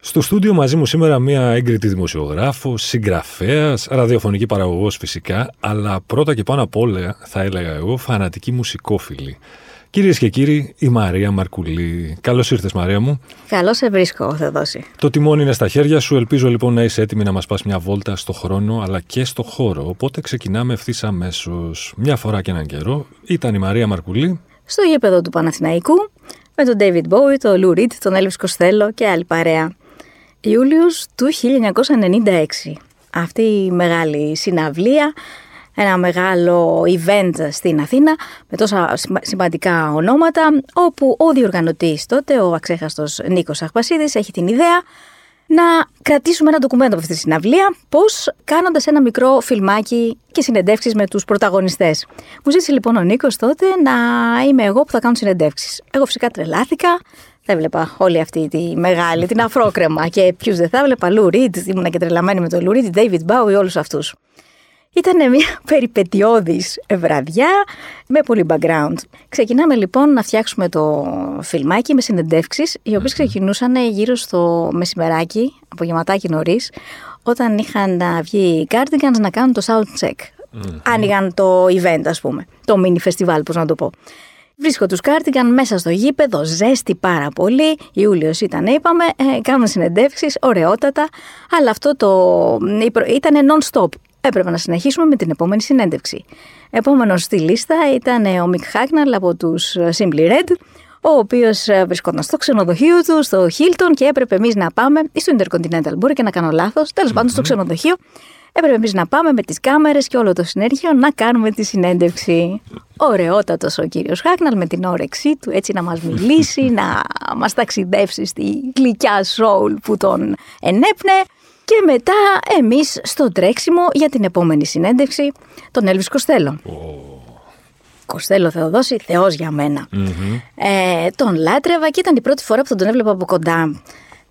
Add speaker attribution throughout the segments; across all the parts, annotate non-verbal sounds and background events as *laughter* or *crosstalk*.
Speaker 1: Στο στούντιο μαζί μου σήμερα μία έγκριτη δημοσιογράφος, συγγραφέας, ραδιοφωνική παραγωγός φυσικά, αλλά πρώτα και πάνω απ' όλα θα έλεγα εγώ φανατική μουσικόφιλη. Κυρίες και κύριοι, η Μαρία Μαρκουλή. Καλώς ήρθες, Μαρία μου.
Speaker 2: Καλώς σε βρίσκω, Θεοδόση.
Speaker 1: Το τιμόνι είναι στα χέρια σου. Ελπίζω λοιπόν να είσαι έτοιμη να μας πας μια βόλτα στο χρόνο αλλά και στο χώρο. Οπότε ξεκινάμε ευθύς αμέσως. Μια φορά και έναν καιρό ήταν η Μαρία Μαρκουλή.
Speaker 2: Στο γήπεδο του Παναθηναϊκού με τον David Bowie, τον Lou Reed, τον Elvis Costello και άλλη παρέα. Ιούλιος του 1996. Αυτή η μεγάλη συναυλία, ένα μεγάλο event στην Αθήνα με τόσα σημαντικά ονόματα, όπου ο διοργανωτής τότε, ο αξέχαστος Νίκος Αχπασίδης, έχει την ιδέα να κρατήσουμε ένα ντοκουμέντο από αυτή τη συναυλία, πώς κάνοντας ένα μικρό φιλμάκι και συνεντεύξεις με τους πρωταγωνιστές. Μου ζήτησε λοιπόν ο Νίκος τότε να είμαι εγώ που θα κάνω συνεντεύξεις. Εγώ φυσικά τρελάθηκα, θα έβλεπα όλη αυτή τη μεγάλη, την αφρόκρεμα και ποιους δεν θα έβλεπα. Λου Ρίτ, ήμουν και τρελαμένη με τον Λου Ρίτ, David Bowie, όλους αυτούς. Ήταν μια *laughs* περιπετειώδης βραδιά με πολύ background. Ξεκινάμε λοιπόν να φτιάξουμε το φιλμάκι με συνεντεύξεις, οι οποίες ξεκινούσαν γύρω στο μεσημεράκι, απογευματάκι νωρίς, όταν είχαν βγει οι Cardigans να κάνουν το sound check. Άνοιγαν το event, ας πούμε, το mini festival, πώς να το πω. Βρίσκω τους Κάρτιγκαν μέσα στο γήπεδο, ζέστη πάρα πολύ. Ιούλιος ήταν, είπαμε, ε, κάνουμε συνεντεύξεις, ωραιότατα. Αλλά αυτό το ήταν non-stop. Έπρεπε να συνεχίσουμε με την επόμενη συνέντευξη. Επόμενος στη λίστα ήταν ο Μικ Χάκναλ από τους Simply Red, ο οποίος ε, βρισκόταν στο ξενοδοχείο του, στο Hilton και έπρεπε εμείς να πάμε, ή στο Intercontinental, μπορεί και να κάνω λάθος, τέλος πάντων στο ξενοδοχείο, έπρεπε εμείς να πάμε με τις κάμερες και όλο το συνέργειο να κάνουμε τη συνέντευξη. Ωραιότατος ο κύριος Χάκναλ με την όρεξή του, έτσι να μας μιλήσει, *laughs* να μας ταξιδεύσει στη γλυκιά σόουλ που τον ενέπνε. Και μετά εμείς στο τρέξιμο για την επόμενη συνέντευξη, τον Έλβης Κοστέλο. Κοστέλο Θεοδόση, θεός για μενα Ε, τον λάτρευα και ήταν η πρώτη φορά που τον έβλεπα από κοντά.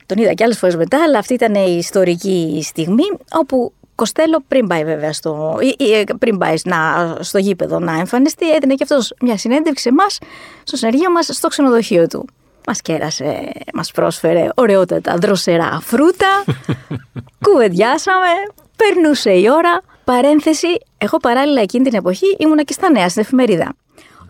Speaker 2: Τον είδα και άλλες φορές μετά, αλλά αυτή ήταν η ιστορική στιγμή όπου Κοστέλο πριν πάει βέβαια στο, ή, πριν πάει να, στο γήπεδο να εμφανιστεί, έδινε και αυτός μια συνέντευξη σε εμάς, στο συνεργείο μας, στο ξενοδοχείο του. Μας κέρασε, μας πρόσφερε ωραιότατα δροσερά φρούτα, *laughs* κουβεντιάσαμε, περνούσε η ώρα. Παρένθεση, εγώ παράλληλα εκείνη την εποχή ήμουνα και στα νέα στην εφημερίδα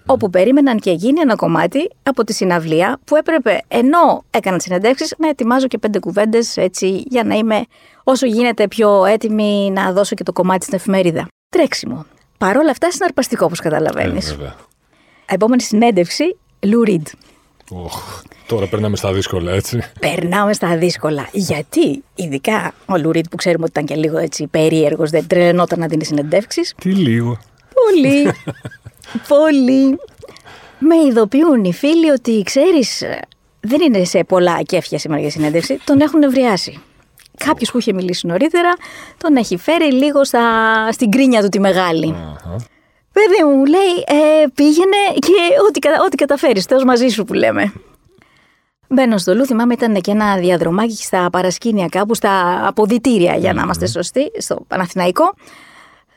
Speaker 2: όπου περίμεναν και γίνει ένα κομμάτι από τη συναυλία που έπρεπε ενώ έκανα συνεντεύξεις να ετοιμάζω και πέντε κουβέντες έτσι για να είμαι όσο γίνεται πιο έτοιμη να δώσω και το κομμάτι στην εφημερίδα. Τρέξιμο. Παρ' όλα αυτά συναρπαστικό όπως καταλαβαίνεις.
Speaker 1: Ε,
Speaker 2: Επόμενη συνέντευξη, Λου Ριντ.
Speaker 1: τώρα περνάμε στα δύσκολα, έτσι.
Speaker 2: Περνάμε στα δύσκολα. Γιατί, ειδικά ο Λουρίτ που ξέρουμε ότι ήταν και λίγο έτσι περίεργος, δεν τρελαινόταν να δίνει συνεντεύξεις.
Speaker 1: Τι λίγο.
Speaker 2: Πολύ. *laughs* Πολύ. Με ειδοποιούν οι φίλοι ότι ξέρεις, δεν είναι σε πολλά κέφια σήμερα για συνέντευξη, τον έχουν ευριάσει. Κάποιος που είχε μιλήσει νωρίτερα τον έχει φέρει λίγο στα, στην κρίνια του τη μεγάλη. Παιδί μου, λέει, ε, πήγαινε και ό,τι, ό,τι καταφέρεις, Θεός μαζί σου που λέμε. Μπαίνω στο Λου, θυμάμαι ήταν και ένα διαδρομάκι στα παρασκήνια κάπου, στα αποδητήρια για να είμαστε σωστοί, στο Παναθηναϊκό.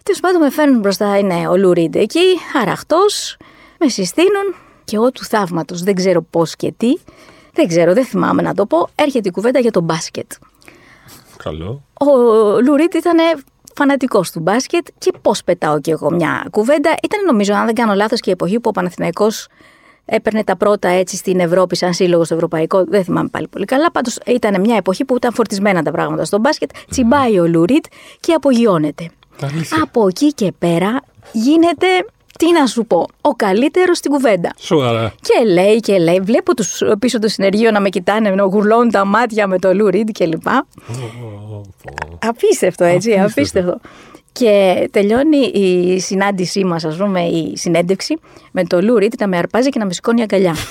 Speaker 2: Τέλος πάντων, με φέρνουν μπροστά, είναι ο Λουρίντ εκεί, αραχτός, με συστήνουν και εγώ του θαύματος. Δεν ξέρω πώς και τι, δεν ξέρω, δεν θυμάμαι να το πω. Έρχεται η κουβέντα για το μπάσκετ.
Speaker 1: Καλό.
Speaker 2: Ο Λουρίντ ήταν φανατικός του μπάσκετ και πώς πετάω κι εγώ μια κουβέντα. Ήταν νομίζω, αν δεν κάνω λάθος, και η εποχή που ο Παναθηναϊκός έπαιρνε τα πρώτα έτσι στην Ευρώπη, σαν σύλλογο στο Ευρωπαϊκό. Δεν θυμάμαι πάλι πολύ καλά. Πάντως ήταν μια εποχή που ήταν φορτισμένα τα πράγματα στο μπάσκετ. Τσιμπάει ο Λουρίτ και απογειώνεται. Από εκεί και πέρα γίνεται τι να σου πω, ο καλύτερος στην κουβέντα.
Speaker 1: Σοβαρά.
Speaker 2: Και λέει και λέει, βλέπω τους πίσω του συνεργείο να με κοιτάνε, να γουρλώνουν τα μάτια με το Λου Ριντ κλπ. Απίστευτο έτσι, απίστευτο. Και τελειώνει η συνάντησή μας, ας πούμε, η συνέντευξη με το Λου Ριντ να με αρπάζει και να με σηκώνει αγκαλιά. *laughs*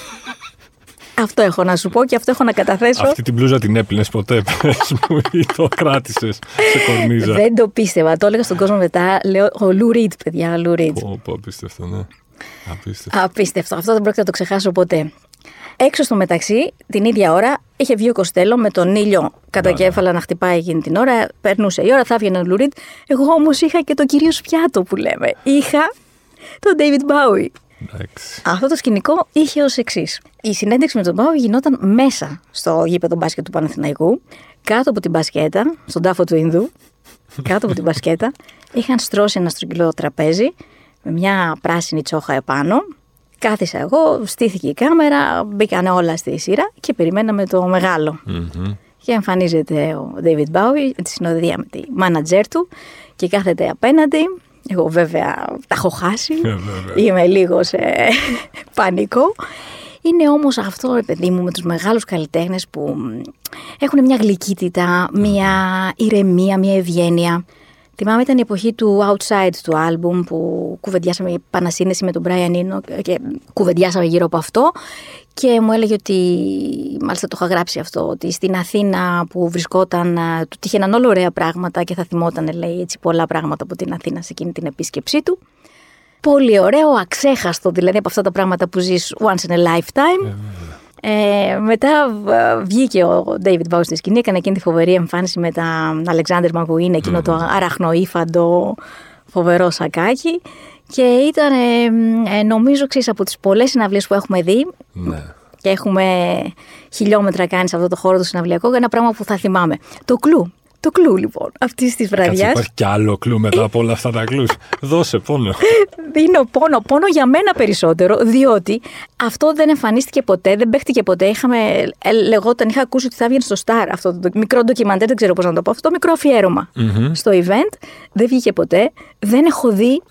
Speaker 2: Αυτό έχω να σου πω και αυτό έχω να καταθέσω.
Speaker 1: Αυτή την μπλούζα την έπλυνες ποτέ, πες μου, ή το κράτησες σε κορνίζα;
Speaker 2: Δεν το πίστευα. Το έλεγα στον κόσμο μετά. Λέω ο Λου Ριντ, παιδιά, ο Λου Ριντ.
Speaker 1: Πω, πω, απίστευτο, ναι. Απίστευτο.
Speaker 2: Απίστευτο. Αυτό δεν πρόκειται να το ξεχάσω ποτέ. Έξω στο μεταξύ, την ίδια ώρα, είχε βγει ο Κοστέλο με τον ήλιο κατά κέφαλα να χτυπάει εκείνη την ώρα. Περνούσε η ώρα, θα έβγαινε ο Λουρίντ. Εγώ όμως είχα και το κυρίως πιάτο που λέμε. Είχα τον David Bowie.
Speaker 1: Εντάξει.
Speaker 2: Αυτό το σκηνικό είχε ως εξής. Η συνέντευξη με τον Bowie γινόταν μέσα στο γήπεδο μπάσκετ του Παναθηναϊκού, κάτω από την μπασκέτα, στον τάφο του Ινδού, κάτω από την μπασκέτα, είχαν στρώσει ένα στρογγυλό τραπέζι με μια πράσινη τσόχα επάνω. Κάθισα εγώ, στήθηκε η κάμερα, μπήκαν όλα στη σειρά και περιμέναμε το μεγαλο Και εμφανίζεται ο David Bowie, τη συνοδεία με τη μάνατζέρ του και κάθεται απέναντι. Εγώ βέβαια τα έχω χάσει,
Speaker 1: Ε, βέβαια.
Speaker 2: είμαι λίγο σε *laughs* πανικό. Είναι όμως αυτό, ρε παιδί μου, με τους μεγάλους καλλιτέχνες που μ, έχουν μια γλυκύτητα, μια ηρεμία, μια ευγένεια. Θυμάμαι ήταν η εποχή του Outside του άλμπουμ που κουβεντιάσαμε η επανασύνδεση με τον Brian Eno και κουβεντιάσαμε γύρω από αυτό και μου έλεγε ότι, μάλιστα το είχα γράψει αυτό, ότι στην Αθήνα που βρισκόταν, α, του τύχαιναν όλα ωραία πράγματα και θα θυμόταν, λέει, έτσι πολλά πράγματα από την Αθήνα σε εκείνη την επίσκεψή του. Πολύ ωραίο, αξέχαστο δηλαδή από αυτά τα πράγματα που ζεις once in a lifetime. Ε, μετά ε, βγήκε ο David Bowie στη σκηνή, έκανε εκείνη τη φοβερή εμφάνιση με τα Alexander McQueen, εκείνο το αραχνοήφαντο φοβερό σακάκι. Και ήταν, ε, ε, νομίζω, ξέρεις, από τις πολλές συναυλίες που έχουμε δει,
Speaker 1: Ναι.
Speaker 2: και έχουμε χιλιόμετρα κάνει σε αυτό το χώρο του συναυλιακό, ένα πράγμα που θα θυμάμαι. Το κλου. Το κλου, λοιπόν, αυτής της
Speaker 1: Κάτσε,
Speaker 2: βραδιάς.
Speaker 1: υπάρχει κι άλλο κλου μετά από όλα αυτά τα κλους. Δώσε πόνο. *laughs*
Speaker 2: Δίνω πόνο, πόνο για μένα περισσότερο, διότι αυτό δεν εμφανίστηκε ποτέ, δεν παίχτηκε ποτέ. Είχαμε, ε, λεγόταν, είχα ακούσει ότι θα βγαίνει στο Star αυτό το μικρό ντοκιμαντέρ, δεν ξέρω πώς να το πω, αυτό το μικρό αφιέρωμα στο event. Δεν βγήκε ποτέ. Δεν έχω δει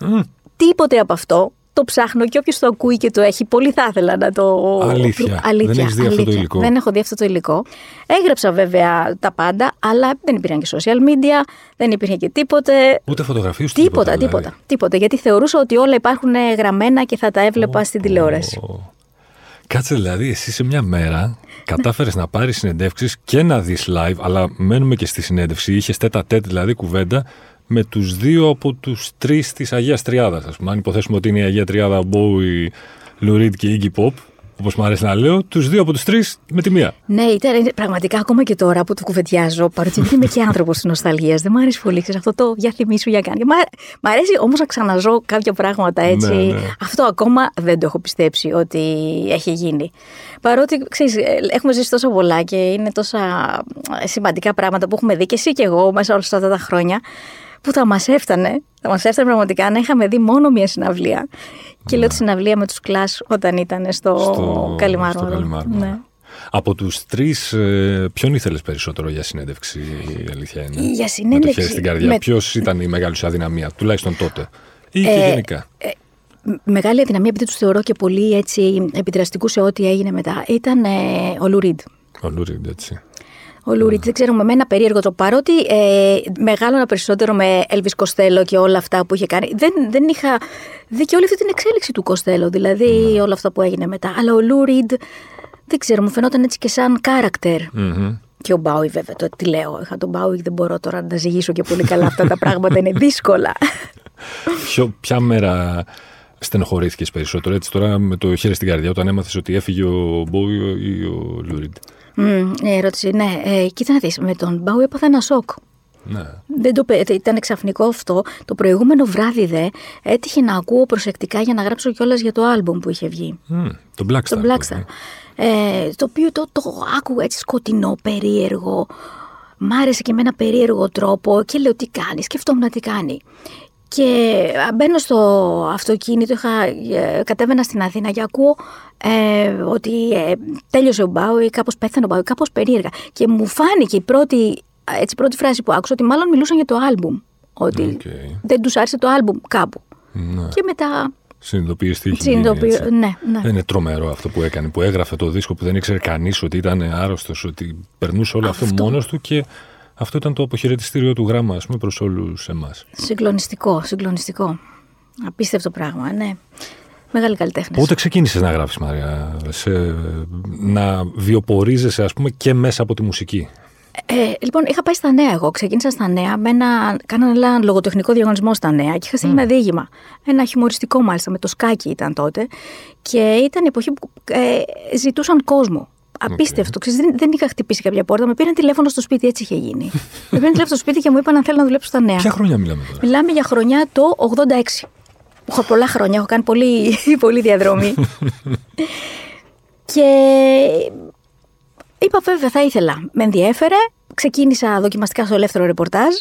Speaker 2: τίποτε από αυτό. Το ψάχνω και όποιος το ακούει και το έχει, πολύ θα ήθελα να το.
Speaker 1: Αλήθεια.
Speaker 2: αλήθεια
Speaker 1: Δεν έχεις δει αυτό το
Speaker 2: αλήθεια.
Speaker 1: υλικό;
Speaker 2: Δεν έχω δει αυτό το υλικό. Έγραψα βέβαια τα πάντα, αλλά δεν υπήρχαν και social media, δεν υπήρχε και τίποτε.
Speaker 1: Ούτε φωτογραφίες του
Speaker 2: Τίποτα,
Speaker 1: δηλαδή.
Speaker 2: τίποτα, τίποτα. Γιατί θεωρούσα ότι όλα υπάρχουν ε, γραμμένα και θα τα έβλεπα στην τηλεόραση.
Speaker 1: Ω. Κάτσε δηλαδή, εσύ σε μια μέρα κατάφερες να πάρεις συνεντεύξεις και να δεις live, αλλά μένουμε και στη συνέντευξη. Είχες τέτα τέτ δηλαδή κουβέντα με τους δύο από τους τρεις της Αγίας Τριάδας. Ας πούμε, αν υποθέσουμε ότι είναι η Αγία Τριάδα Bowie, Lou Reed και Iggy Pop, όπως μου αρέσει να λέω, τους δύο από τους τρεις με τη μία.
Speaker 2: Ναι, ήταν είναι πραγματικά ακόμα και τώρα που το κουβεντιάζω, παρότι δεν είμαι και άνθρωπος τη νοσταλγίας, δεν μου αρέσει πολύ. Ξέρεις, αυτό το για θυμίσου για κάνει. Μ' αρέσει όμως να ξαναζώ κάποια πράγματα έτσι.
Speaker 1: Ναι, ναι.
Speaker 2: Αυτό ακόμα δεν το έχω πιστέψει ότι έχει γίνει. Παρότι ξέρεις, ε, έχουμε ζήσει τόσο πολλά και είναι τόσα ε, σημαντικά πράγματα που έχουμε δει και εσύ και εγώ μέσα όλα αυτά τα χρόνια που θα μας έφτανε, θα μας έφτανε πραγματικά να είχαμε δει μόνο μία συναυλία. Και λέω τη συναυλία με τους κλάσ όταν ήταν στο,
Speaker 1: στο
Speaker 2: Καλιμάρμαρο.
Speaker 1: στο Καλιμάρμαρο.
Speaker 2: Ναι.
Speaker 1: Από τους τρεις, ε, ποιον ήθελες περισσότερο για συνέντευξη, η αλήθεια είναι;
Speaker 2: Για
Speaker 1: Με το
Speaker 2: συνέντευξη,
Speaker 1: χέρι στην καρδιά.
Speaker 2: με-
Speaker 1: Ποιος ήταν η μεγάλη σου αδυναμία, τουλάχιστον τότε; Ή και
Speaker 2: Ε,
Speaker 1: γενικά;
Speaker 2: Μ- Μεγάλη αδυναμία, επειδή τους θεωρώ και πολύ έτσι, επιδραστικούς σε ό,τι έγινε μετά, ήταν ε, ο Lou Reed.
Speaker 1: Ο Lou Reed, έτσι.
Speaker 2: Ο Lou Reed, δεν ξέρω, με ένα περίεργο τρόπο. Παρότι ε, μεγάλωνα περισσότερο με Elvis Costello και όλα αυτά που είχε κάνει, δεν, δεν είχα δει και όλη αυτή την εξέλιξη του Costello, δηλαδή όλα αυτά που έγινε μετά. Αλλά ο Lou Reed, δεν ξέρω, μου φαινόταν έτσι και σαν character.
Speaker 1: Μμμ.
Speaker 2: Και ο Bowie, βέβαια, το τι λέω. Είχα τον Bowie, δεν μπορώ τώρα να τα ζυγίσω και πολύ καλά αυτά τα πράγματα, είναι δύσκολα. *laughs*
Speaker 1: Ποιο, ποια μέρα στενοχωρήθηκες περισσότερο, έτσι τώρα με το χέρι στην καρδιά, όταν έμαθες ότι έφυγε ο Bowie ή ο Λούριντ.
Speaker 2: Μμ, ε, ερώτηση, ναι. Ε, κοίτα να δεις, με τον Μπάουι έπαθα ένα σοκ.
Speaker 1: Ναι.
Speaker 2: Δεν το, πε- ήταν ξαφνικό αυτό. Το προηγούμενο βράδυ δε έτυχε να ακούω προσεκτικά για να γράψω κιόλας για το άλμπουμ που είχε βγει.
Speaker 1: Μμ, το Black Star.
Speaker 2: Το Black Star. Ε, το οποίο το, το άκουγα έτσι σκοτεινό, περίεργο. Μ' άρεσε και με ένα περίεργο τρόπο και λέω τι κάνεις, σκεφτόμουν τι κάνει. Και α, μπαίνω στο αυτοκίνητο, είχα, ε, κατέβαινα στην Αθήνα και ακούω ε, ότι ε, τέλειωσε ο Bowie, κάπως πέθανε ο Bowie, κάπως περίεργα. Και μου φάνηκε η πρώτη, έτσι, πρώτη φράση που άκουσα ότι μάλλον μιλούσαν για το άλμπουμ. Ότι
Speaker 1: Οκ.
Speaker 2: δεν τους άρεσε το άλμπουμ κάπου.
Speaker 1: Ναι.
Speaker 2: Και μετά
Speaker 1: Συνειδητοποιείς τι έχει
Speaker 2: συνειδητοποιώ.
Speaker 1: γίνει, έτσι.
Speaker 2: Ναι, ναι.
Speaker 1: Δεν είναι τρομερό αυτό που έκανε, που έγραφε το δίσκο που δεν ήξερε κανείς ότι ήταν άρρωστος, ότι περνούσε όλο αυτό,
Speaker 2: Αυτό.
Speaker 1: μόνος του και αυτό ήταν το αποχαιρετιστήριο του γράμμα, ας πούμε, προς όλους εμάς.
Speaker 2: Συγκλονιστικό, συγκλονιστικό. Απίστευτο πράγμα, ναι. Μεγάλη καλλιτέχνη.
Speaker 1: Πότε ξεκίνησες να γράφεις, Μαρία, σε, να βιοπορίζεσαι, ας πούμε, και μέσα από τη μουσική;
Speaker 2: Ε, λοιπόν, είχα πάει στα νέα εγώ. Ξεκίνησα στα νέα. Με ένα, κάνανε ένα λογοτεχνικό διαγωνισμό στα νέα και είχα στείλει ένα διήγημα. Ένα χιουμοριστικό μάλιστα, με το σκάκι ήταν τότε. Και ήταν η εποχή που ε, ζητούσαν κόσμο. Απίστευτο. Ξέρεις, δεν, δεν είχα χτυπήσει κάποια πόρτα. Με πήραν τηλέφωνο στο σπίτι, έτσι είχε γίνει. *laughs* με πήραν τηλέφωνο στο σπίτι και μου είπαν αν θέλω να δουλέψω στα νέα.
Speaker 1: Ποια χρονιά μιλάμε τώρα;
Speaker 2: Μιλάμε για χρονιά το 86. Έχω πολλά χρόνια, έχω κάνει πολύ, *laughs* πολύ διαδρομή. *laughs* και είπα βέβαια θα ήθελα. Με ενδιέφερε. Ξεκίνησα δοκιμαστικά στο ελεύθερο ρεπορτάζ.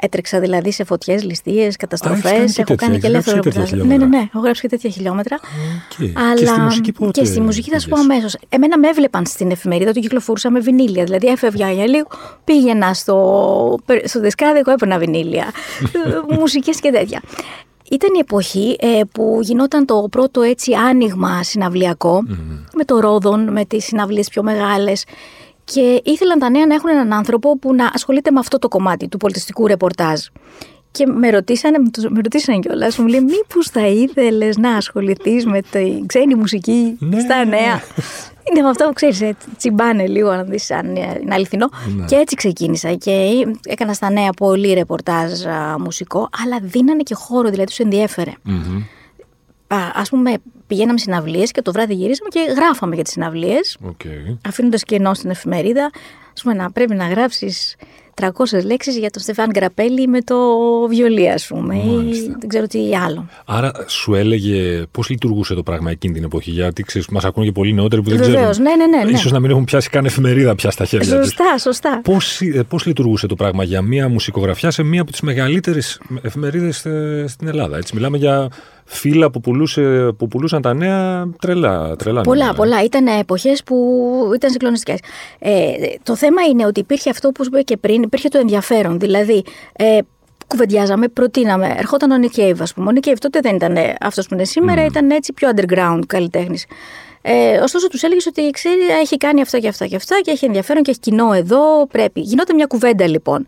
Speaker 2: Έτρεξα δηλαδή σε φωτιές, ληστείες, καταστροφές. Έχω κάνει και ελεύθερο ρεπορτάζ. Ναι, ναι, ναι. Έχω γράψει και τέτοια χιλιόμετρα.
Speaker 1: Okay. Αλλά... Και στη μουσική πότε
Speaker 2: Και στη μουσική θα σου πω αμέσως. Εμένα με έβλεπαν στην εφημερίδα ότι κυκλοφορούσα με βινίλια. Δηλαδή έφευγα για λίγο, πήγαινα στο, στο δισκάδικο, έπαιρνα βινίλια. *laughs* Μουσικές και τέτοια. Ήταν η εποχή ε, που γινόταν το πρώτο έτσι άνοιγμα συναυλιακό με το Ρόδον, με τις συναυλίες πιο μεγάλες και ήθελαν τα νέα να έχουν έναν άνθρωπο που να ασχολείται με αυτό το κομμάτι του πολιτιστικού ρεπορτάζ. Και με ρωτήσανε, με ρωτήσανε κιόλας, μου λέει, Μήπως θα ήθελες να ασχοληθείς με τη ξένη μουσική
Speaker 1: Ναι.
Speaker 2: στα νέα; Είναι με αυτό που ξέρεις, τσιμπάνε λίγο να δεις αν είναι αληθινό.
Speaker 1: Ναι.
Speaker 2: Και έτσι ξεκίνησα. Και έκανα στα νέα πολύ ρεπορτάζ α, μουσικό, αλλά δίνανε και χώρο, δηλαδή τους ενδιέφερε.
Speaker 1: Μμμ.
Speaker 2: Α πούμε, πηγαίναμε συναυλίες και το βράδυ γυρίσαμε και γράφαμε για τις συναυλίες,
Speaker 1: Οκ.
Speaker 2: αφήνοντας κενό στην εφημερίδα. Α πούμε, να πρέπει να γράψεις 300 λέξεις για τον Στεφάν Γκραπέλι με το βιολί, ας πούμε, ή
Speaker 1: Μάλιστα.
Speaker 2: δεν ξέρω τι άλλο.
Speaker 1: Άρα σου έλεγε πώς λειτουργούσε το πράγμα εκείνη την εποχή. Γιατί ξέρεις, μας ακούνε και πολλοί νεότεροι που δεν
Speaker 2: Βεβαίως,
Speaker 1: ξέρουν.
Speaker 2: ναι, ναι, ναι. ναι.
Speaker 1: Ίσως να μην έχουν πιάσει καν εφημερίδα πια στα χέρια τους.
Speaker 2: Σωστά, σωστά.
Speaker 1: Πώς, ε, πώς λειτουργούσε το πράγμα για μια μουσικογραφιά σε μία από τις μεγαλύτερες εφημερίδες ε, στην Ελλάδα. Έτσι, μιλάμε για φύλλα που, πουλούσε, που πουλούσαν τα νέα τρελά. τρελά
Speaker 2: Πολλά,
Speaker 1: νούμερα.
Speaker 2: πολλά. Ήταν εποχές που ήταν συγκλονιστικές. Ε, το θέμα είναι ότι υπήρχε αυτό που σου είπα και πριν, υπήρχε το ενδιαφέρον. Δηλαδή, ε, κουβεντιάζαμε, προτείναμε. Ερχόταν ο Nick Cave, ας πούμε. Ο Nick Cave τότε δεν ήταν αυτός που είναι σήμερα, ήταν έτσι πιο underground καλλιτέχνης. Ε, ωστόσο, τους έλεγες ότι ξέρει, έχει κάνει αυτά και αυτά και αυτά και έχει ενδιαφέρον και έχει κοινό εδώ. Πρέπει. Γινόταν μια κουβέντα λοιπόν.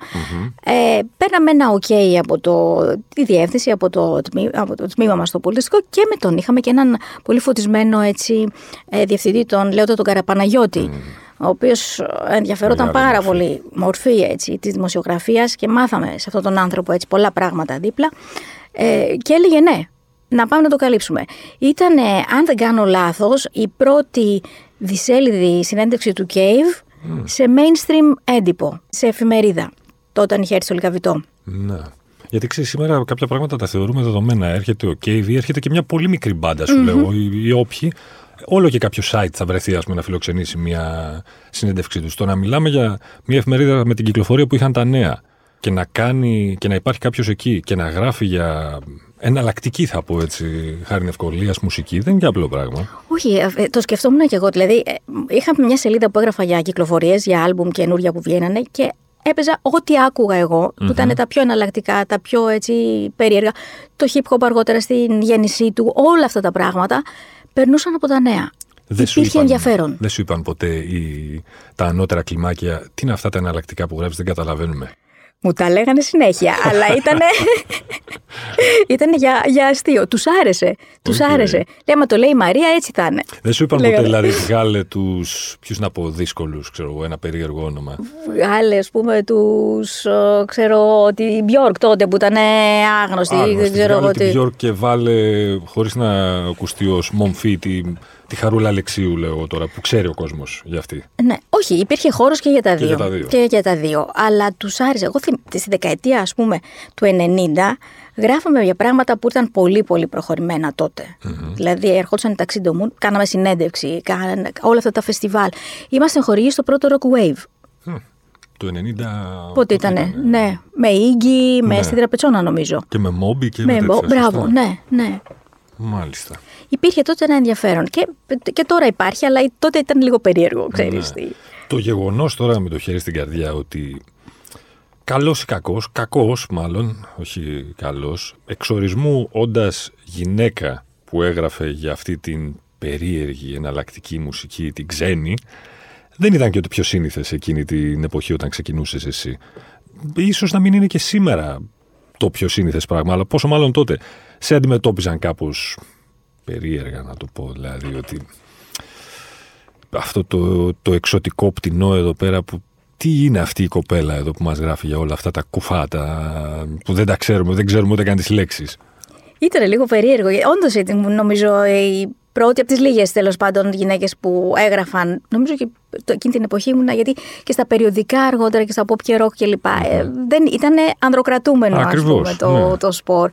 Speaker 2: Ε, παίρναμε ένα OK από το, τη διεύθυνση, από το, τμήμα, από το τμήμα μας το πολιτιστικό και με τον είχαμε και έναν πολύ φωτισμένο έτσι, ε, διευθυντή, τον Λέοντα τον Καραπαναγιώτη. Ο οποίος ενδιαφερόταν
Speaker 1: Μεγάλη
Speaker 2: πάρα
Speaker 1: μορφή.
Speaker 2: πολύ μορφή έτσι, της δημοσιογραφίας και μάθαμε σε αυτόν τον άνθρωπο έτσι, πολλά πράγματα δίπλα ε, και έλεγε ναι, να πάμε να το καλύψουμε. Ήταν, ε, αν δεν κάνω λάθος, η πρώτη δισέλιδη συνέντευξη του Cave σε mainstream έντυπο, σε εφημερίδα, τότε όταν είχε έρθει στο Λικαβιτό.
Speaker 1: Ναι. Γιατί ξέρεις, σήμερα κάποια πράγματα τα θεωρούμε δεδομένα. Έρχεται ο KV, έρχεται και μια πολύ μικρή μπάντα, σου λέω, ή, ή όποιοι. Όλο και κάποιο site θα βρεθεί ας πούμε, να φιλοξενήσει μια συνέντευξή τους. Το να μιλάμε για μια εφημερίδα με την κυκλοφορία που είχαν τα νέα και να, κάνει, και να υπάρχει κάποιος εκεί και να γράφει για εναλλακτική, θα πω έτσι, χάρη ευκολία μουσική, δεν είναι και απλό πράγμα.
Speaker 2: Όχι, ε, το σκεφτόμουν και εγώ. Δηλαδή, ε, είχα μια σελίδα που έγραφα για κυκλοφορίες, για άλμπουμ καινούργια που βγαίνανε και έπαιζα ό,τι άκουγα εγώ, που ήταν τα πιο εναλλακτικά, τα πιο έτσι περίεργα. Το hip hop αργότερα στην γέννησή του, όλα αυτά τα πράγματα περνούσαν από τα νέα.
Speaker 1: Δεν σου
Speaker 2: Υπήρχε
Speaker 1: είπαν-
Speaker 2: ενδιαφέρον.
Speaker 1: Δεν σου είπαν ποτέ οι, τα ανώτερα κλιμάκια, τι είναι αυτά τα εναλλακτικά που γράφει, δεν καταλαβαίνουμε.
Speaker 2: Μου τα λέγανε συνέχεια, αλλά *laughs* ήταν. ήταν για, για αστείο. Τους άρεσε. Τους
Speaker 1: Οκ.
Speaker 2: άρεσε. Λέει, άμα το λέει η Μαρία, έτσι θα είναι.
Speaker 1: Δεν σου είπαν
Speaker 2: Λέγανε.
Speaker 1: ποτέ, δηλαδή, *laughs* βγάλε τους. Ποιους να πω, δύσκολους, ξέρω εγώ, ένα περίεργο όνομα.
Speaker 2: Βγάλε, ας πούμε, τους. ξέρω, τη Bjork τότε που ήταν άγνωστη.
Speaker 1: Άγνωστη,
Speaker 2: δεν ξέρω
Speaker 1: βγάλε
Speaker 2: εγώ
Speaker 1: την
Speaker 2: τι.
Speaker 1: Bjork και βάλε, χωρίς να ακουστεί ως μομφή, τη, τη Χαρούλα Αλεξίου, λέω εγώ τώρα, που ξέρει ο κόσμος για αυτή.
Speaker 2: Ναι, όχι, υπήρχε χώρος και για τα
Speaker 1: Και
Speaker 2: δύο.
Speaker 1: για τα δύο.
Speaker 2: Και για τα δύο. Αλλά τους άρεσε. Εγώ θυμ- στη δεκαετία, ας πούμε, του 90, γράφαμε για πράγματα που ήταν πολύ, πολύ προχωρημένα τότε. Δηλαδή, ερχόντουσαν οι ταξίδι κάναμε συνέντευξη, κάναμε όλα αυτά τα φεστιβάλ. Είμαστε χορηγοί στο πρώτο Rock Wave.
Speaker 1: Το 90.
Speaker 2: Πότε ήταν, ναι. Με Ίγκη, με
Speaker 1: Ναι.
Speaker 2: στη Τραπετσόνα, νομίζω.
Speaker 1: Και με μόμπι και
Speaker 2: Με,
Speaker 1: με,
Speaker 2: μπο-
Speaker 1: τέτοια,
Speaker 2: μπράβο,
Speaker 1: σωστά.
Speaker 2: ναι, ναι.
Speaker 1: Μάλιστα.
Speaker 2: Υπήρχε τότε ένα ενδιαφέρον. Και, και τώρα υπάρχει, αλλά τότε ήταν λίγο περίεργο, ξέρεις
Speaker 1: Ναι.
Speaker 2: τι.
Speaker 1: Το γεγονός τώρα με το χέρι στην καρδιά ότι καλός ή κακός, κακός μάλλον, όχι καλός, εξορισμού όντας γυναίκα που έγραφε για αυτή την περίεργη εναλλακτική μουσική, την ξένη, δεν ήταν και το πιο σύνηθες εκείνη την εποχή όταν ξεκινούσες εσύ. Ίσως να μην είναι και σήμερα το πιο σύνηθες πράγμα, αλλά πόσο μάλλον τότε σε αντιμετώπιζαν κάπως περίεργα να το πω, δηλαδή ότι αυτό το, το εξωτικό πτηνό εδώ πέρα που τι είναι αυτή η κοπέλα εδώ που μας γράφει για όλα αυτά τα κουφάτα που δεν τα ξέρουμε, δεν ξέρουμε ούτε καν τις λέξεις.
Speaker 2: Ήταν λίγο περίεργο. Όντως, νομίζω, η πρώτη από τις λίγες τέλος πάντων γυναίκες που έγραφαν. Νομίζω και εκείνη την εποχή ήμουνα, γιατί και στα περιοδικά αργότερα και στα pop και rock κλπ. Ε, δεν ήταν ανδροκρατούμενο, ας πούμε, το, ναι. το σπορ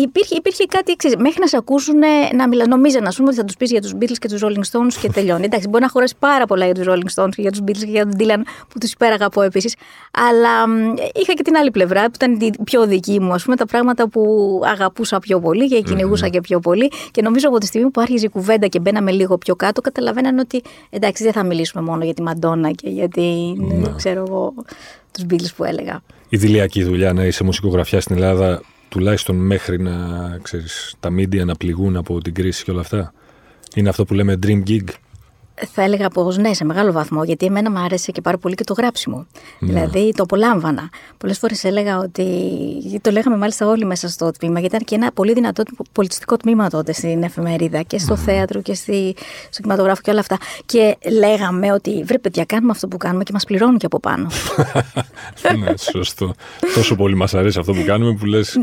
Speaker 2: υπήρχε, υπήρχε κάτι εξή. Μέχρι να σε ακούσουν να μιλά, νομίζαν να πούμε ότι θα τους πεις για τους Beatles και τους Rolling Stones και τελειώνει. Εντάξει, μπορεί να χωρέσει πάρα πολλά για τους Rolling Stones και για τους Beatles και για τον Dylan που τους υπέραγαπώ επίσης. Αλλά είχα και την άλλη πλευρά που ήταν η πιο δική μου, ας πούμε, τα πράγματα που αγαπούσα πιο πολύ και κυνηγούσα και πιο πολύ. Και νομίζω από τη στιγμή που άρχιζε η κουβέντα και μπαίναμε λίγο πιο κάτω, καταλαβαίναν ότι εντάξει, δεν θα μιλήσουμε μόνο για τη Μαντόνα και για την, ναι. ξέρω εγώ, τους Beatles που έλεγα.
Speaker 1: Η δηλιακή δουλειά να είσαι μουσικογραφιάς στην Ελλάδα τουλάχιστον μέχρι να ξέρεις, τα media να πληγούν από την κρίση και όλα αυτά. Είναι αυτό που λέμε dream gig.
Speaker 2: Θα έλεγα πως ναι, σε μεγάλο βαθμό, γιατί εμένα μου άρεσε και πάρα πολύ και το γράψιμο. Ναι. Δηλαδή το απολάμβανα. Πολλές φορές έλεγα ότι. Το λέγαμε μάλιστα όλοι μέσα στο τμήμα, γιατί ήταν και ένα πολύ δυνατό πολιτιστικό τμήμα τότε στην εφημερίδα και στο mm. θέατρο και στη, στο κινηματογράφο και όλα αυτά. Και λέγαμε ότι βρε παιδιά, κάνουμε αυτό που κάνουμε και μας πληρώνουν και από πάνω. *laughs*
Speaker 1: ναι, σωστό. Τόσο πολύ μας αρέσει αυτό που κάνουμε που λες.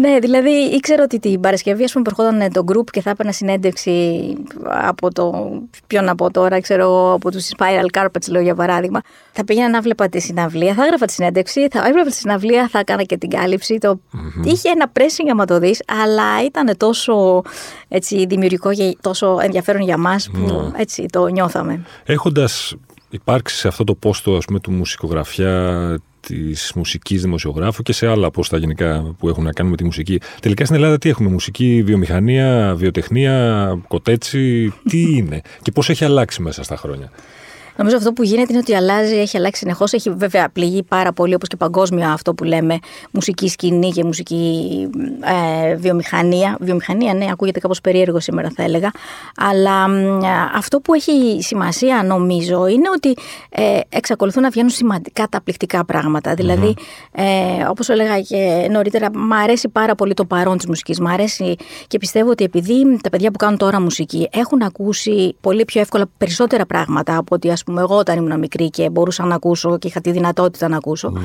Speaker 2: ναι, δηλαδή ήξερα ότι την Παρασκευή, ας πούμε, προχώταν το group και θα έπαιρνα συνέντευξη από το. Ποιον από τώρα, ξέρω από τους Spiral Carpets, λέω για παράδειγμα. Θα πήγαινα να βλέπα τη συναυλία, θα έγραφα τη συνέντευξη, θα έβλεπα τη συναυλία, θα έκανα και την κάλυψη. Το... Mm-hmm. Είχε ένα pressing, άμα το δεις, αλλά ήταν τόσο έτσι, δημιουργικό και τόσο ενδιαφέρον για μας που mm. έτσι το νιώθαμε.
Speaker 1: Έχοντας υπάρξει σε αυτό το πόστο ας πούμε, του μουσικογραφιά της μουσικής δημοσιογράφου και σε άλλα πόστα γενικά που έχουν να κάνουν με τη μουσική. Τελικά στην Ελλάδα τι έχουμε, μουσική, βιομηχανία, βιοτεχνία, κοτέτσι, τι είναι και πώς έχει αλλάξει μέσα στα χρόνια;
Speaker 2: Νομίζω αυτό που γίνεται είναι ότι αλλάζει, έχει αλλάξει συνεχώς. Έχει βέβαια πληγεί πάρα πολύ, όπως και παγκόσμια αυτό που λέμε, μουσική σκηνή και μουσική ε, βιομηχανία. Βιομηχανία, ναι, ακούγεται κάπως περίεργο σήμερα, θα έλεγα. Αλλά αυτό που έχει σημασία, νομίζω, είναι ότι ε, εξακολουθούν να βγαίνουν σημαντικά καταπληκτικά πράγματα. Δηλαδή, ε, όπως έλεγα και νωρίτερα, μου αρέσει πάρα πολύ το παρόν της μουσικής. Μ' αρέσει και πιστεύω ότι επειδή τα παιδιά που κάνουν τώρα μουσική έχουν ακούσει πολύ πιο εύκολα περισσότερα πράγματα από ότι, ας πούμε, εγώ όταν ήμουν μικρή και μπορούσα να ακούσω και είχα τη δυνατότητα να ακούσω. Ναι.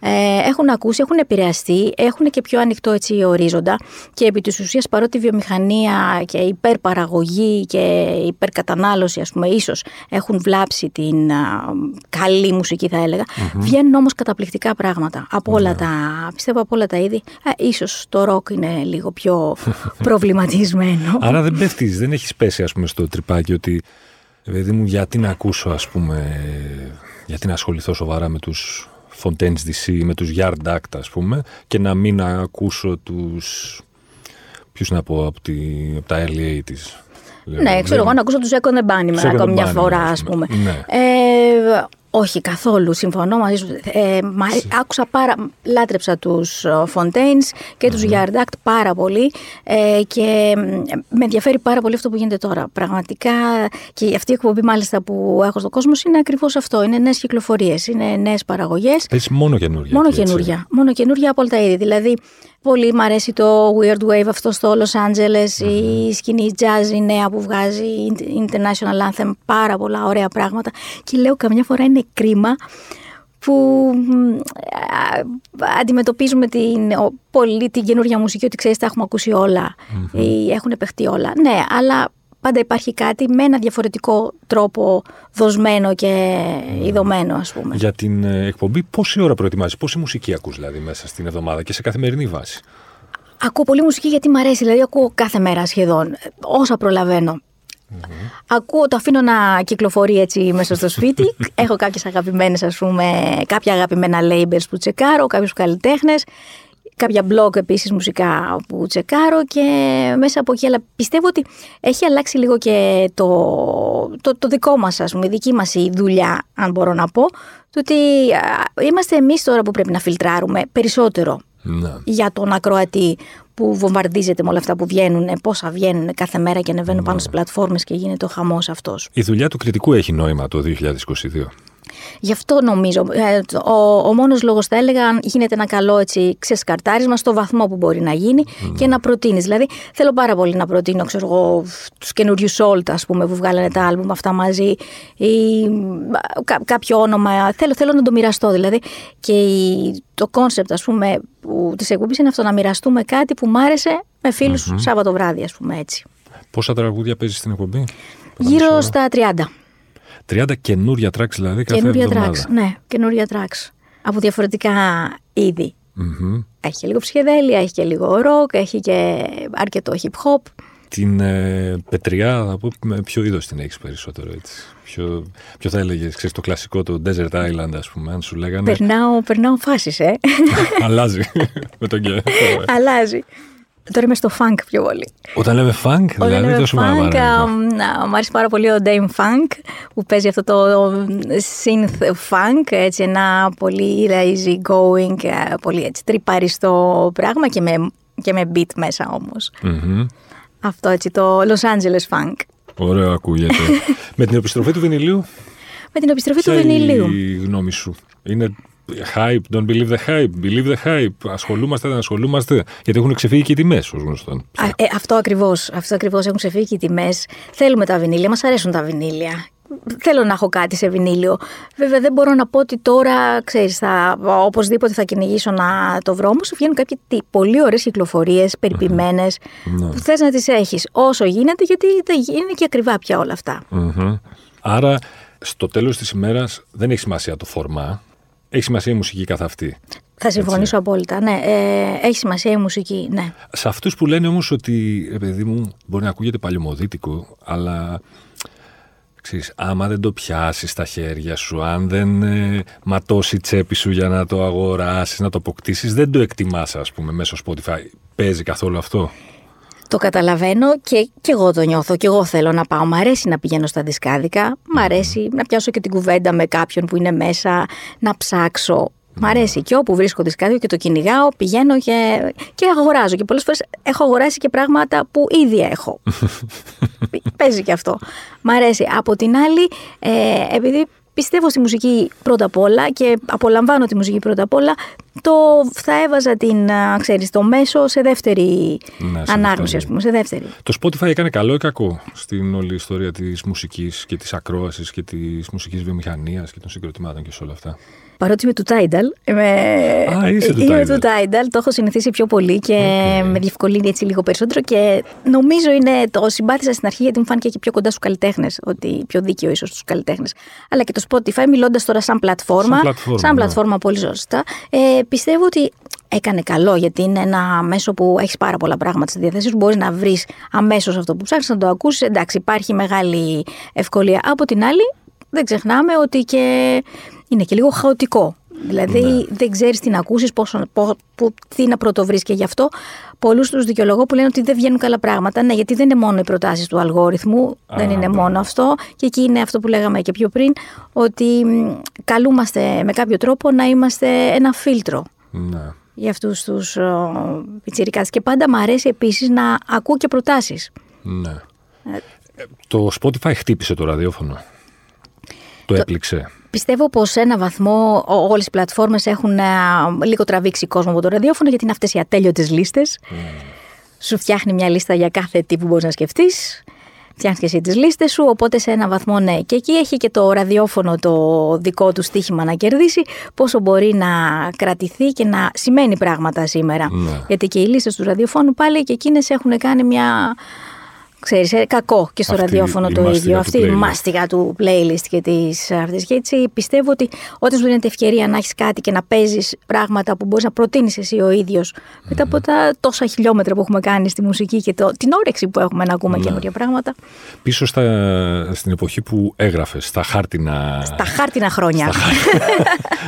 Speaker 2: Ε, έχουν ακούσει, έχουν επηρεαστεί, έχουν και πιο ανοιχτό έτσι ορίζοντα και επί της ουσίας παρότι η βιομηχανία και η υπερπαραγωγή και η υπερκατανάλωση, ας πούμε, ίσως έχουν βλάψει την α, καλή μουσική, θα έλεγα. Mm-hmm. Βγαίνουν όμως καταπληκτικά πράγματα από όλα ναι. τα, πιστεύω από όλα τα είδη. Ε, ίσως το ροκ είναι λίγο πιο *laughs* προβληματισμένο.
Speaker 1: Άρα δεν πέφτεις, δεν έχεις πέσει ας πούμε στο τρυπάκι ότι Παιδί μου, γιατί να ακούσω, ας πούμε, γιατί να ασχοληθώ σοβαρά με τους Fontaines DC, με τους Yard Act, ας πούμε, και να μην ακούσω τους, ποιους να πω, από, τη, από τα early 80s.
Speaker 2: Ναι, ξέρω εγώ να ακούσω τους Echo the ακόμη μια φορά, ας πούμε. Ναι. Ε, όχι καθόλου, συμφωνώ μαζί σου. Ε, μα, άκουσα πάρα, λάτρεψα τους Fontaines και τους Yard Act πάρα πολύ ε, και με ενδιαφέρει πάρα πολύ αυτό που γίνεται τώρα. Πραγματικά και αυτή η εκπομπή μάλιστα που έχω στον κόσμο είναι ακριβώς αυτό. Είναι νέες κυκλοφορίες, είναι νέες παραγωγές.
Speaker 1: Πες μόνο καινούργια.
Speaker 2: Μόνο καινούργια, μόνο καινούργια από όλα τα είδη. Δηλαδή Πολύ μου αρέσει το Weird Wave αυτό στο Los Angeles, η σκηνή jazz η νέα που βγάζει, International Anthem, πάρα πολλά ωραία πράγματα. Και λέω καμιά φορά είναι κρίμα που αντιμετωπίζουμε την, πολύ την καινούργια μουσική ότι ξέρεις τα έχουμε ακούσει όλα ή έχουν επεχτεί όλα. Ναι, αλλά πάντα υπάρχει κάτι με ένα διαφορετικό τρόπο δοσμένο και ειδωμένο, ας πούμε.
Speaker 1: Για την ε, εκπομπή, πόση ώρα προετοιμάζεις, πόση μουσική ακούς δηλαδή μέσα στην εβδομάδα και σε καθημερινή βάση;
Speaker 2: Ακούω πολύ μουσική γιατί μου αρέσει, δηλαδή ακούω κάθε μέρα σχεδόν, όσα προλαβαίνω. Ακούω, το αφήνω να κυκλοφορεί έτσι μέσα στο σπίτι. *laughs* Έχω κάποιες αγαπημένες, ας πούμε, κάποια αγαπημένα labels που τσεκάρω, κάποιους καλλιτέχνες κάποια blog επίσης μουσικά που τσεκάρω και μέσα από εκεί. Αλλά πιστεύω ότι έχει αλλάξει λίγο και το, το, το δικό μας, ας πούμε, η δική μας η δουλειά, αν μπορώ να πω, το ότι είμαστε εμείς τώρα που πρέπει να φιλτράρουμε περισσότερο ναι. για τον ακροατή που βομβαρδίζεται με όλα αυτά που βγαίνουν, πόσα βγαίνουν κάθε μέρα και ανεβαίνουν ναι. πάνω στις πλατφόρμες και γίνεται ο χαμός αυτός.
Speaker 1: Η δουλειά του κριτικού έχει νόημα το 2022.
Speaker 2: Γι' αυτό νομίζω, ε, ο, ο μόνος λόγος θα έλεγα αν γίνεται ένα καλό έτσι ξεσκαρτάρισμα στο βαθμό που μπορεί να γίνει και να προτείνεις. Δηλαδή θέλω πάρα πολύ να προτείνω, ξέρω εγώ, τους καινούριους Sault ας πούμε που βγάλανε τα άλμπουμ αυτά μαζί ή κά, κάποιο όνομα, θέλω, θέλω να το μοιραστώ δηλαδή και η, το concept ας πούμε που, της εκπομπής είναι αυτό να μοιραστούμε κάτι που μ' άρεσε με φίλους mm-hmm. Σάββατο βράδυ ας πούμε έτσι.
Speaker 1: Πόσα τραγούδια παίζεις στην εκπομπή;
Speaker 2: Γύρω στα 30.
Speaker 1: 30 καινούρια tracks δηλαδή κάθε καινούρια εβδομάδα.
Speaker 2: Tracks, ναι, καινούρια tracks. Από διαφορετικά είδη. Mm-hmm. Έχει και λίγο ψυχεδέλεια, έχει και λίγο ροκ, έχει και αρκετό hip hop.
Speaker 1: Την ε, πετριά, θα πω, με ποιο είδος την έχεις περισσότερο έτσι; Ποιο, ποιο θα έλεγες, ξέρεις το κλασικό, το Desert Island, ας πούμε, αν σου λέγανε;
Speaker 2: Περνάω, περνάω φάσεις, ε. *laughs*
Speaker 1: Αλλάζει *laughs* με τον και.
Speaker 2: Αλλάζει. Τώρα είμαι στο funk πιο πολύ.
Speaker 1: Όταν λέμε funk, δηλαδή λέμε τόσο funk,
Speaker 2: Μου αρέσει πάρα πολύ ο Dame Funk που παίζει αυτό το synth funk, έτσι ένα πολύ lazy going, ε, πολύ έτσι τρυπαριστό πράγμα και με, και με beat μέσα όμως. Mm-hmm. Αυτό έτσι το Los Angeles funk.
Speaker 1: Ωραίο ακούγεται. *laughs* με την επιστροφή του βινιλίου;
Speaker 2: Με την επιστροφή του βινιλίου.
Speaker 1: η γνώμη σου; Είναι hype, don't believe the hype, believe the hype. Ασχολούμαστε, δεν ασχολούμαστε. Γιατί έχουν ξεφύγει και οι τιμές, ως γνωστόν.
Speaker 2: Ε, αυτό ακριβώς. Αυτό ακριβώς έχουν ξεφύγει και οι τιμές. Θέλουμε τα βινίλια, μας αρέσουν τα βινίλια. Θέλω να έχω κάτι σε βινίλιο. Βέβαια, δεν μπορώ να πω ότι τώρα, ξέρεις, θα, οπωσδήποτε θα κυνηγήσω να το βρω. Όμως βγαίνουν κάποιε πολύ ωραίες κυκλοφορίες, περιποιημένες, ναι. που θες να τις έχεις όσο γίνεται, γιατί δεν είναι και ακριβά πια όλα
Speaker 1: Άρα, στο τέλος της ημέρας δεν έχει σημασία το φορμά. Έχει σημασία η μουσική καθ' αυτή.
Speaker 2: Θα συμφωνήσω Έτσι. απόλυτα. Ναι, ε, έχει σημασία η μουσική. Ναι.
Speaker 1: Σε αυτούς που λένε όμως ότι, ε, παιδί μου, μπορεί να ακούγεται παλιωμοδίτικο, αλλά ξέρεις, άμα δεν το πιάσεις στα χέρια σου, αν δεν ε, ματώσεις η τσέπη σου για να το αγοράσεις, να το αποκτήσεις, δεν το εκτιμάς, ας πούμε, μέσω Spotify. Παίζει καθόλου αυτό;
Speaker 2: Το καταλαβαίνω και, και εγώ το νιώθω και εγώ θέλω να πάω. Μ' αρέσει να πηγαίνω στα δισκάδικα, μ' αρέσει να πιάσω και την κουβέντα με κάποιον που είναι μέσα, να ψάξω. Μ' αρέσει και όπου βρίσκω δισκάδιο και το κυνηγάω, πηγαίνω και, και αγοράζω. Και πολλές φορές έχω αγοράσει και πράγματα που ήδη έχω. *laughs* Παίζει και αυτό. Μ' αρέσει. Από την άλλη, ε, επειδή πιστεύω στη μουσική πρώτα απ' όλα και απολαμβάνω τη μουσική πρώτα απ' όλα, το θα έβαζα την, ξέρεις, το μέσο σε δεύτερη ναι, ανάγνωση, ας πούμε, σε δεύτερη.
Speaker 1: Το Spotify έκανε καλό ή κακό στην όλη ιστορία της μουσικής και της ακρόασης και της μουσικής βιομηχανίας και των συγκροτημάτων και σε όλα αυτά;
Speaker 2: Παρότι είμαι του Tidal. Είμαι,
Speaker 1: Α, είσαι του
Speaker 2: είμαι
Speaker 1: Tidal.
Speaker 2: του Tidal. Το έχω συνηθίσει πιο πολύ και okay. με διευκολύνει έτσι λίγο περισσότερο. Και νομίζω είναι. Το συμπάθησα στην αρχή γιατί μου φάνηκε και πιο κοντά στους καλλιτέχνες. Ότι πιο δίκαιο ίσως στους καλλιτέχνες. Αλλά και το Spotify, μιλώντας τώρα σαν πλατφόρμα. Σαν πλατφόρμα, σαν ναι. πλατφόρμα πολύ σωστά. Ε, πιστεύω ότι έκανε καλό γιατί είναι ένα μέσο που έχεις πάρα πολλά πράγματα στη διάθεσή σου. Μπορείς να βρεις αμέσως αυτό που ψάχνεις, να το ακούσεις. Εντάξει, υπάρχει μεγάλη ευκολία. Από την άλλη, δεν ξεχνάμε ότι και είναι και λίγο χαοτικό. Δηλαδή ναι. δεν ξέρεις τι να ακούσεις, τι να πρωτοβρεις και γι' αυτό πολλούς τους δικαιολογώ που λένε ότι δεν βγαίνουν καλά πράγματα. Ναι, γιατί δεν είναι μόνο οι προτάσεις του αλγόριθμου, δεν είναι ναι. μόνο αυτό. Και εκεί είναι αυτό που λέγαμε και πιο πριν, ότι καλούμαστε με κάποιο τρόπο να είμαστε ένα φίλτρο. Ναι. Για αυτούς τους πιτσιρικάδε. Και πάντα μου αρέσει επίσης να ακούω και προτάσεις.
Speaker 1: Ναι. Ε, το Spotify χτύπησε το ραδιόφωνο. Το έπληξε.
Speaker 2: Πιστεύω πως σε ένα βαθμό όλες οι πλατφόρμες έχουν λίγο τραβήξει κόσμο από το ραδιόφωνο γιατί είναι αυτές οι ατέλειωτες λίστες. Mm. Σου φτιάχνει μια λίστα για κάθε τι που μπορείς να σκεφτείς. Φτιάχνεις και εσύ τις λίστες σου, οπότε σε ένα βαθμό ναι. Και εκεί έχει και το ραδιόφωνο το δικό του στοίχημα να κερδίσει, πόσο μπορεί να κρατηθεί και να σημαίνει πράγματα σήμερα. Ναι. Γιατί και οι λίστες του ραδιοφώνου πάλι και εκείνες έχουν κάνει μια ξέρεις, ε, κακό και στο Αυτή ραδιόφωνο το ίδιο. Αυτή η μάστιγα του playlist και της αυτή. Και έτσι πιστεύω ότι όταν σου δίνεται ευκαιρία να έχεις κάτι και να παίζεις πράγματα που μπορείς να προτείνεις εσύ ο ίδιος mm. μετά από τα τόσα χιλιόμετρα που έχουμε κάνει στη μουσική και το, την όρεξη που έχουμε να ακούμε mm. καινούργια πράγματα.
Speaker 1: Πίσω στα, στην εποχή που έγραφες, στα χάρτινα.
Speaker 2: Στα χάρτινα χρόνια.
Speaker 1: Στα,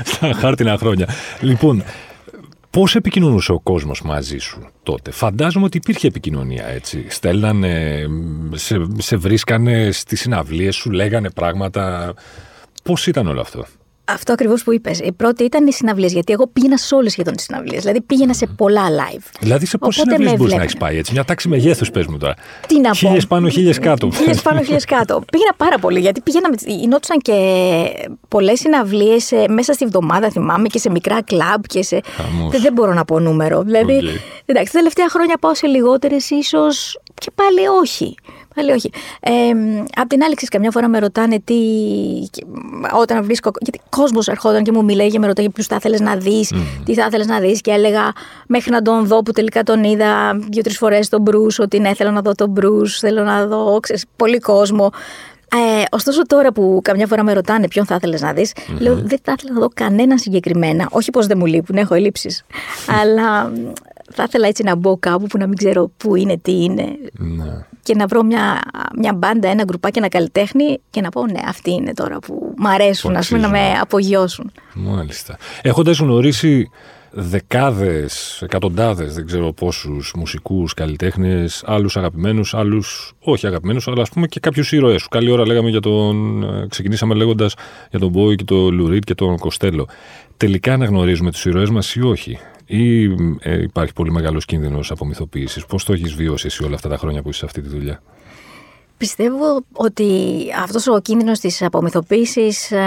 Speaker 1: *laughs* στα χάρτινα χρόνια. Λοιπόν, Πώς επικοινωνούσε ο κόσμος μαζί σου τότε, Φαντάζομαι ότι υπήρχε επικοινωνία έτσι. Στέλνανε, σε, σε βρίσκανε στις συναυλίες σου, λέγανε πράγματα. Πώς ήταν όλο αυτό;
Speaker 2: Αυτό ακριβώς που είπες. Η πρώτη ήταν οι συναυλίες. Γιατί εγώ πήγαινα σε όλες σχεδόν τις συναυλίες. Δηλαδή πήγαινα σε πολλά live.
Speaker 1: Δηλαδή σε πόσες συναυλίες μπορείς να έχεις πάει έτσι; Μια τάξη μεγέθους πες μου τώρα.
Speaker 2: Τι να πω.
Speaker 1: Χίλιες πάνω, χίλιες κάτω.
Speaker 2: Χίλιες πάνω, χίλιες κάτω. Πήγαινα πάρα πολύ. Γιατί πήγαινα. Γινόντουσαν και πολλές συναυλίες μέσα στη βδομάδα, θυμάμαι, και σε μικρά κλαμπ και σε. Δεν, δεν μπορώ να πω νούμερο. Δηλαδή. Okay. Εντάξει, τα τελευταία χρόνια πάω σε λιγότερες, ίσως και πάλι όχι. Πάλι όχι. Ε, απ' την άλλη, ξέρεις, καμιά φορά με ρωτάνε τι. Όταν βρίσκω. Γιατί κόσμος ερχόταν και μου μιλάει και με ρωτάει ποιους θα ήθελε να δεις, τι θα ήθελε να δεις. Και έλεγα μέχρι να τον δω που τελικά τον είδα δύο-τρεις φορές τον Μπρου, ότι ναι, θέλω να δω τον Μπρου, θέλω να δω. Ξέρεις, πολύ κόσμο. Ε, ωστόσο, τώρα που καμιά φορά με ρωτάνε ποιον θα ήθελε να δεις, mm-hmm. λέω δεν θα ήθελα να δω κανέναν συγκεκριμένα. Όχι πως δεν μου λείπουν, έχω ελλείψεις. αλλά θα ήθελα έτσι να μπω κάπου που να μην ξέρω πού είναι, τι είναι. Ναι. Και να βρω μια, μια μπάντα, ένα γκρουπάκι, ένα καλλιτέχνη και να πω ναι, αυτοί είναι τώρα που μ' αρέσουν, ας πούμε, να με απογειώσουν.
Speaker 1: Μάλιστα. Έχοντας γνωρίσει δεκάδες, εκατοντάδες, δεν ξέρω πόσους μουσικούς, καλλιτέχνες, άλλους αγαπημένους, άλλους όχι αγαπημένους, αλλά ας πούμε και κάποιους ήρωές σου. Καλή ώρα λέγαμε για τον. Ε, ξεκινήσαμε λέγοντας για τον Μπόι και τον Λουρίτ και τον Κοστέλο. Τελικά αναγνωρίζουμε τους ήρωές μας ή όχι; Ή ε, υπάρχει πολύ μεγάλος κίνδυνος απομυθοποίησης; Πώς το έχεις βιώσει εσύ όλα αυτά τα χρόνια που είσαι σε αυτή τη δουλειά;
Speaker 2: Πιστεύω ότι αυτός ο κίνδυνος της απομυθοποίησης ε,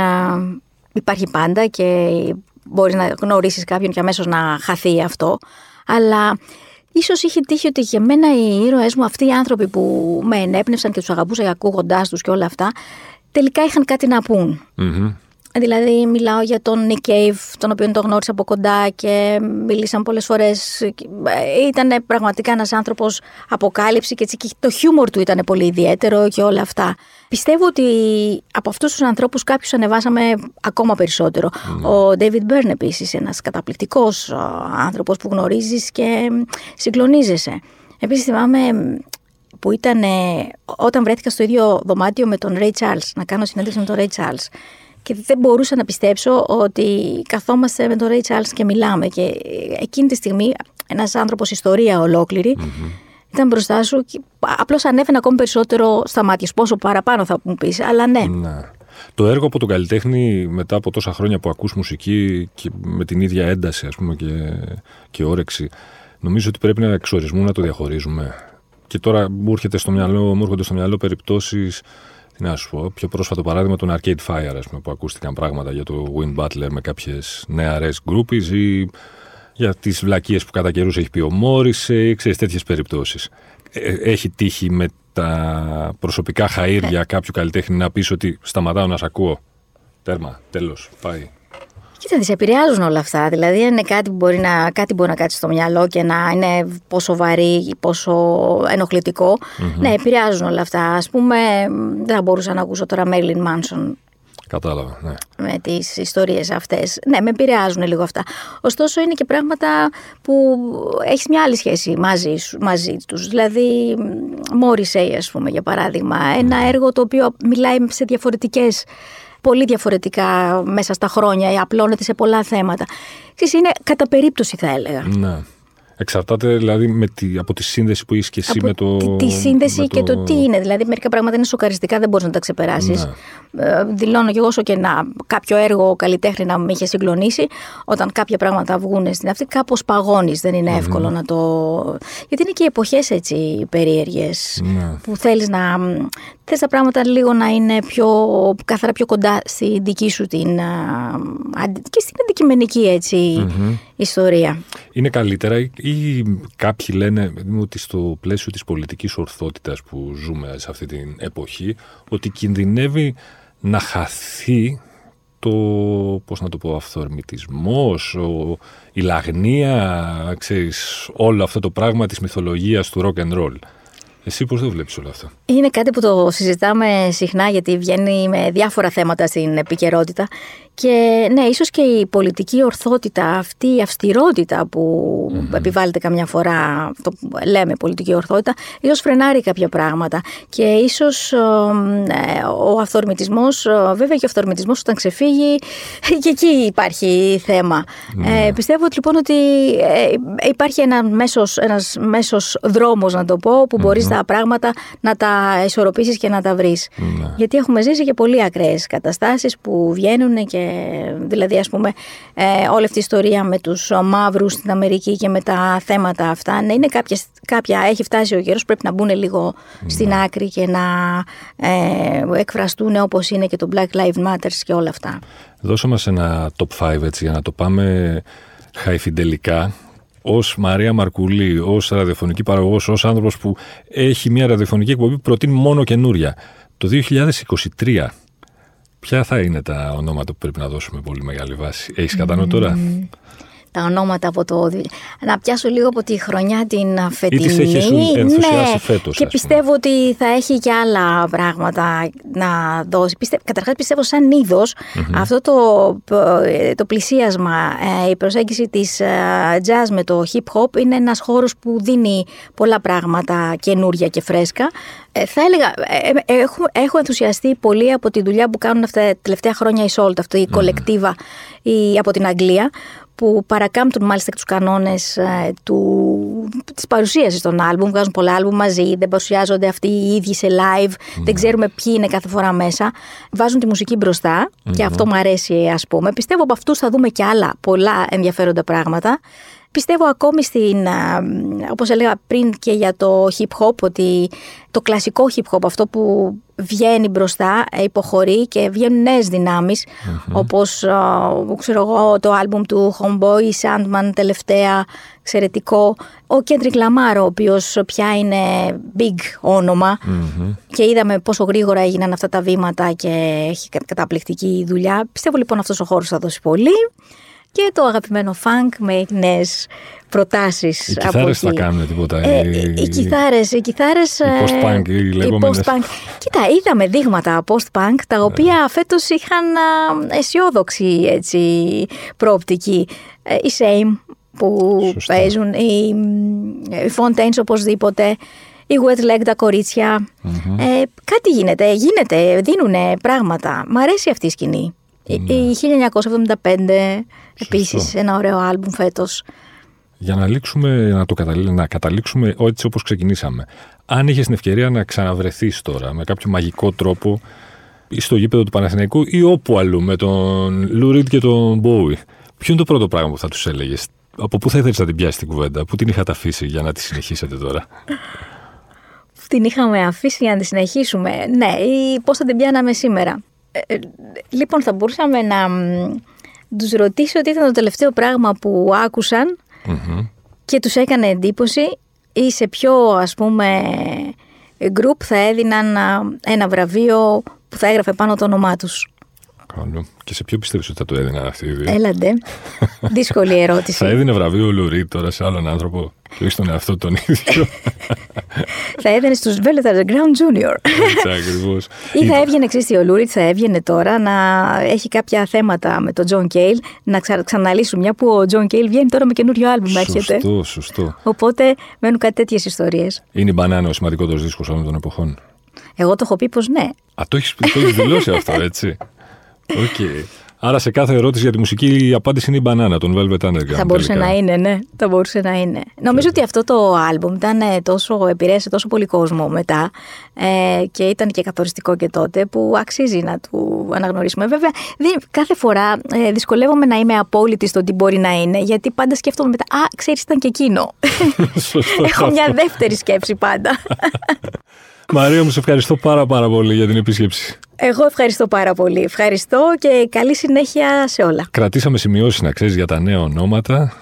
Speaker 2: υπάρχει πάντα και μπορείς να γνωρίσεις κάποιον και αμέσως να χαθεί αυτό. Αλλά ίσως είχε τύχει ότι για μένα οι ήρωές μου, αυτοί οι άνθρωποι που με ενέπνευσαν και τους αγαπούσα ακούγοντάς τους και όλα αυτά, τελικά είχαν κάτι να πούν. Δηλαδή μιλάω για τον Nick Cave, τον οποίο τον γνώρισα από κοντά και μιλήσαν πολλές φορές. Ήταν πραγματικά ένας άνθρωπος αποκάλυψη και, και το χιούμορ του ήταν πολύ ιδιαίτερο και όλα αυτά. Πιστεύω ότι από αυτούς τους ανθρώπους κάποιους ανεβάσαμε ακόμα περισσότερο. Ναι. Ο David Byrne επίσης, ένας καταπληκτικός άνθρωπος που γνωρίζεις και συγκλονίζεσαι. Επίσης θυμάμαι που ήταν όταν βρέθηκα στο ίδιο δωμάτιο με τον Ray Charles, να κάνω συνέντευξη με τον Ray Charles και δεν μπορούσα να πιστέψω ότι καθόμαστε με τον Ray Charles και μιλάμε και εκείνη τη στιγμή ένας άνθρωπος ιστορία ολόκληρη ήταν μπροστά σου και απλώς ανέφερε ακόμη περισσότερο στα μάτια πόσο παραπάνω θα μου πεις, αλλά ναι. ναι.
Speaker 1: Το έργο από τον καλλιτέχνη μετά από τόσα χρόνια που ακούς μουσική και με την ίδια ένταση ας πούμε και, και όρεξη νομίζω ότι πρέπει να εξ ορισμού να το διαχωρίζουμε. Και τώρα μου, έρχεται στο μυαλό, μου έρχονται στο μυαλό περιπτώσεις τι να σου πω, πιο πρόσφατο παράδειγμα των Arcade Fire, ας πούμε, που ακούστηκαν πράγματα για το Win Butler με κάποιες νεαρές groupies ή για τις βλακίες που κατά καιρούς έχει πει ο Morrissey, ή ξέρεις τέτοιες περιπτώσεις. Ε, έχει τύχει με τα προσωπικά χαΐρια ναι. κάποιου καλλιτέχνη να πεις ότι σταματάω να σε ακούω. Τέρμα, τέλος, πάει.
Speaker 2: Κοίτα, τις επηρεάζουν όλα αυτά. Δηλαδή, είναι κάτι που μπορεί να, κάτι μπορεί να κάτσει στο μυαλό και να είναι πόσο βαρύ, πόσο ενοχλητικό. Mm-hmm. Ναι, επηρεάζουν όλα αυτά. Α πούμε, δεν θα μπορούσα να ακούσω τώρα Marilyn Manson.
Speaker 1: Κατάλαβα, ναι.
Speaker 2: Με τις ιστορίες αυτές. Ναι, με επηρεάζουν λίγο αυτά. Ωστόσο, είναι και πράγματα που έχεις μια άλλη σχέση μαζί, μαζί τους. Δηλαδή, Morrissey, ας πούμε, για παράδειγμα. Ένα έργο το οποίο μιλάει σε διαφορετικές πολύ διαφορετικά μέσα στα χρόνια ή απλώνεται σε πολλά θέματα. Ξέρεις, είναι κατά περίπτωση θα έλεγα.
Speaker 1: Ναι. Εξαρτάται δηλαδή με τη, από τη σύνδεση που είσαι και εσύ με το.
Speaker 2: Τη, τη σύνδεση και το... τι είναι. Δηλαδή, μερικά πράγματα είναι σοκαριστικά, δεν μπορείς να τα ξεπεράσεις. Ναι. Ε, δηλώνω και εγώ όσο και να κάποιο έργο καλλιτέχνη να με είχε συγκλονίσει, όταν κάποια πράγματα βγουν στην αυτή, κάπως παγώνεις. Δεν είναι εύκολο να το. Γιατί είναι και εποχές έτσι περίεργες ναι. που θέλεις να. Θες τα πράγματα λίγο να είναι πιο καθαρά πιο κοντά στη δική σου την. και στην αντικειμενική ιστορία.
Speaker 1: Είναι καλύτερα ή κάποιοι λένε ότι στο πλαίσιο της πολιτικής ορθότητας που ζούμε σε αυτή την εποχή ότι κινδυνεύει να χαθεί το, πώς να το πω, αυθορμητισμός, ο, η λαγνία, ξέρεις, όλο αυτό το πράγμα της μυθολογίας του rock and roll. Εσύ πώς το βλέπεις όλο αυτό.
Speaker 2: Είναι κάτι που το συζητάμε συχνά γιατί βγαίνει με διάφορα θέματα στην επικαιρότητα και ναι, ίσως και η πολιτική ορθότητα, αυτή η αυστηρότητα που mm-hmm. επιβάλλεται καμιά φορά, το λέμε πολιτική ορθότητα, ίσως φρενάρει κάποια πράγματα. Και ίσως ε, ο αυθορμητισμός, βέβαια και ο αυθορμητισμός όταν ξεφύγει, *laughs* και εκεί υπάρχει θέμα. Ναι. Ε, πιστεύω λοιπόν ότι ε, υπάρχει ένα μέσος, ένας μέσος δρόμος, να το πω, που μπορείς να τα πράγματα να τα ισορροπήσεις και να τα βρεις.
Speaker 1: Ναι.
Speaker 2: Γιατί έχουμε ζήσει και πολύ ακραίες καταστάσεις που βγαίνουν και δηλαδή, ας πούμε, ε, όλη αυτή η ιστορία με τους μαύρους στην Αμερική και με τα θέματα αυτά. Ναι, είναι κάποια, κάποια έχει φτάσει ο καιρός, πρέπει να μπουν λίγο στην άκρη και να ε, εκφραστούν όπως είναι και το Black Lives Matter και όλα αυτά.
Speaker 1: Δώσε μας ένα top 5 έτσι για να το πάμε χαϊφιντελικά ως Μαρία Μαρκουλή, ως ραδιοφωνική παραγωγός, ως άνθρωπος που έχει μια ραδιοφωνική εκπομπή που προτείνει μόνο καινούρια. Το 2023 ποια θα είναι τα ονόματα που πρέπει να δώσουμε πολύ μεγάλη βάση; Έχεις κατά νου τώρα;
Speaker 2: Τα ονόματα από το. Να πιάσω λίγο από τη χρονιά την φετινή.
Speaker 1: Ή τις έχεις ενθουσιάσει
Speaker 2: ναι,
Speaker 1: φέτος,
Speaker 2: Και
Speaker 1: ας
Speaker 2: πιστεύω ότι θα έχει και άλλα πράγματα να δώσει. Πιστε... Καταρχάς πιστεύω σαν είδος αυτό το, το πλησίασμα, ε, η προσέγγιση της ε, jazz με το hip hop είναι ένας χώρος που δίνει πολλά πράγματα καινούρια και φρέσκα. Ε, θα έλεγα, έχω, έχω ενθουσιαστεί πολύ από τη δουλειά που κάνουν αυτά τα τελευταία χρόνια η Salt, αυτή η κολεκτίβα η, από την Αγγλία, που παρακάμπτουν μάλιστα και τους κανόνες ε, του, της παρουσίασης των άλμπουμ, βγάζουν πολλά άλμπουμ μαζί, δεν παρουσιάζονται αυτοί οι ίδιοι σε live, δεν ξέρουμε ποιοι είναι κάθε φορά μέσα, βάζουν τη μουσική μπροστά και αυτό μου αρέσει ας πούμε. Πιστεύω από αυτούς θα δούμε και άλλα πολλά ενδιαφέροντα πράγματα. Πιστεύω ακόμη στην, όπως έλεγα πριν και για το hip hop, ότι το κλασικό hip hop, αυτό που βγαίνει μπροστά, υποχωρεί και βγαίνουν νέες δυνάμεις, όπως ξέρω εγώ, το άλμπουμ του Homeboy, Sandman τελευταία, εξαιρετικό. Ο Kendrick Lamar, ο οποίος πια είναι big ονομα και είδαμε πόσο γρήγορα έγιναν αυτά τα βήματα και έχει καταπληκτική δουλειά. Πιστεύω λοιπόν αυτός ο χώρος θα δώσει πολύ και το αγαπημένο funk με νέες προτάσεις.
Speaker 1: Οι κιθάρες θα κάνουν τίποτα.
Speaker 2: Ε, οι, οι κιθάρες, οι κιθάρες...
Speaker 1: Οι post-punk, οι λεγόμενες.
Speaker 2: post-punk. Κοίτα, είδαμε δείγματα post-punk, τα οποία ναι. φέτος είχαν αισιόδοξη έτσι, προοπτική. Ε, οι Same που Σωστά. παίζουν, οι, οι Fontaines οπωσδήποτε, οι Wet Leg τα κοριτσια mm-hmm. ε, κάτι γίνεται, γίνεται, δίνουν πράγματα. Μ' αρέσει αυτή η σκηνή. Ναι. Η 1975 επίσης ένα ωραίο άλμπουμ φέτος.
Speaker 1: Για να, λήξουμε, να, το καταλήξουμε, να καταλήξουμε έτσι όπως ξεκινήσαμε. Αν είχες την ευκαιρία να ξαναβρεθείς τώρα με κάποιο μαγικό τρόπο ή στο γήπεδο του Παναθηναϊκού ή όπου αλλού με τον Λουρίτ και τον Μπόουι, ποιο είναι το πρώτο πράγμα που θα τους έλεγες, από πού θα ήθελες να την πιάσεις την κουβέντα, πού την είχατε αφήσει για να τη συνεχίσετε τώρα;
Speaker 2: Την είχαμε αφήσει για να τη συνεχίσουμε. Ναι, ή πώς θα την πιάναμε σήμερα; Ε, ε, λοιπόν, θα μπορούσαμε να τους ρωτήσω τι ήταν το τελευταίο πράγμα που ακουσαν και τους έκανε εντύπωση ή σε ποιο ας πούμε γκρουπ θα έδιναν ένα βραβείο που θα έγραφε πάνω το όνομά τους.
Speaker 1: Καλό. Και σε ποιο πιστεύεις ότι θα το έδιναν αυτοί οι δύο;
Speaker 2: Έλα ντε. *laughs* Δύσκολη ερώτηση.
Speaker 1: θα έδινε βραβείο ο Lou Reed τώρα σε άλλον άνθρωπο; Και όχι στον εαυτό τον ίδιο. *laughs*
Speaker 2: θα έδινε στους Velvet Underground Junior.
Speaker 1: Έτσι ακριβώς.
Speaker 2: Ή θα έβγαινε, ξέρεις ο Lou Reed θα έβγαινε τώρα να έχει κάποια θέματα με τον John Cale να ξα... ξαναλύσουν μια που ο John Cale βγαίνει τώρα με καινούριο άλμπουμ έρχεται.
Speaker 1: Σωστό, σωστό.
Speaker 2: Οπότε μένουν κάτι τέτοιες ιστορίες.
Speaker 1: Είναι η μπανάνα ο σημαντικότερος δίσκος όλων των εποχών.
Speaker 2: Εγώ το έχω πει πως ναι.
Speaker 1: Α, το έχεις δηλώσει αυτό, έτσι. *laughs* Okay. Άρα σε κάθε ερώτηση για τη μουσική η απάντηση είναι η μπανάνα, τον Velvet Underground.
Speaker 2: Θα μπορούσε
Speaker 1: τελικά.
Speaker 2: να είναι, ναι. Θα μπορούσε να είναι. Νομίζω ότι αυτό το άλμπουμ ήταν ε, τόσο, επηρέασε τόσο πολύ κόσμο μετά ε, και ήταν και καθοριστικό και τότε που αξίζει να του αναγνωρίσουμε. Βέβαια, δεν, κάθε φορά ε, δυσκολεύομαι να είμαι απόλυτη στο τι μπορεί να είναι, γιατί πάντα σκέφτομαι μετά, α, ξέρεις, ήταν και εκείνο. *laughs* Έχω μια δεύτερη σκέψη πάντα. *laughs*
Speaker 1: Μαρία μου, σε ευχαριστώ πάρα πάρα πολύ για την επίσκεψη.
Speaker 2: Εγώ ευχαριστώ πάρα πολύ. Ευχαριστώ και καλή συνέχεια σε όλα.
Speaker 1: Κρατήσαμε σημειώσεις να ξέρεις για τα νέα ονόματα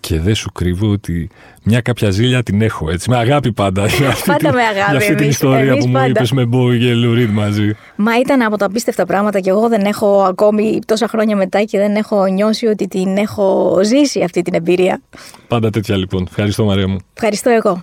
Speaker 1: και δεν σου κρύβω ότι μια κάποια ζήλια την έχω έτσι. Με αγάπη πάντα. Για αυτή
Speaker 2: πάντα
Speaker 1: την,
Speaker 2: με αγάπη.
Speaker 1: Για αυτή
Speaker 2: εμείς,
Speaker 1: την ιστορία
Speaker 2: εμείς
Speaker 1: που
Speaker 2: πάντα.
Speaker 1: μου είπες με Μπόι και Λουρίτ μαζί.
Speaker 2: Μα ήταν από τα απίστευτα πράγματα και εγώ δεν έχω ακόμη τόσα χρόνια μετά και δεν έχω νιώσει ότι την έχω ζήσει αυτή την εμπειρία.
Speaker 1: Πάντα τέτοια λοιπόν. Ευχαριστώ Μαρία μου.
Speaker 2: Ευχαριστώ εγώ.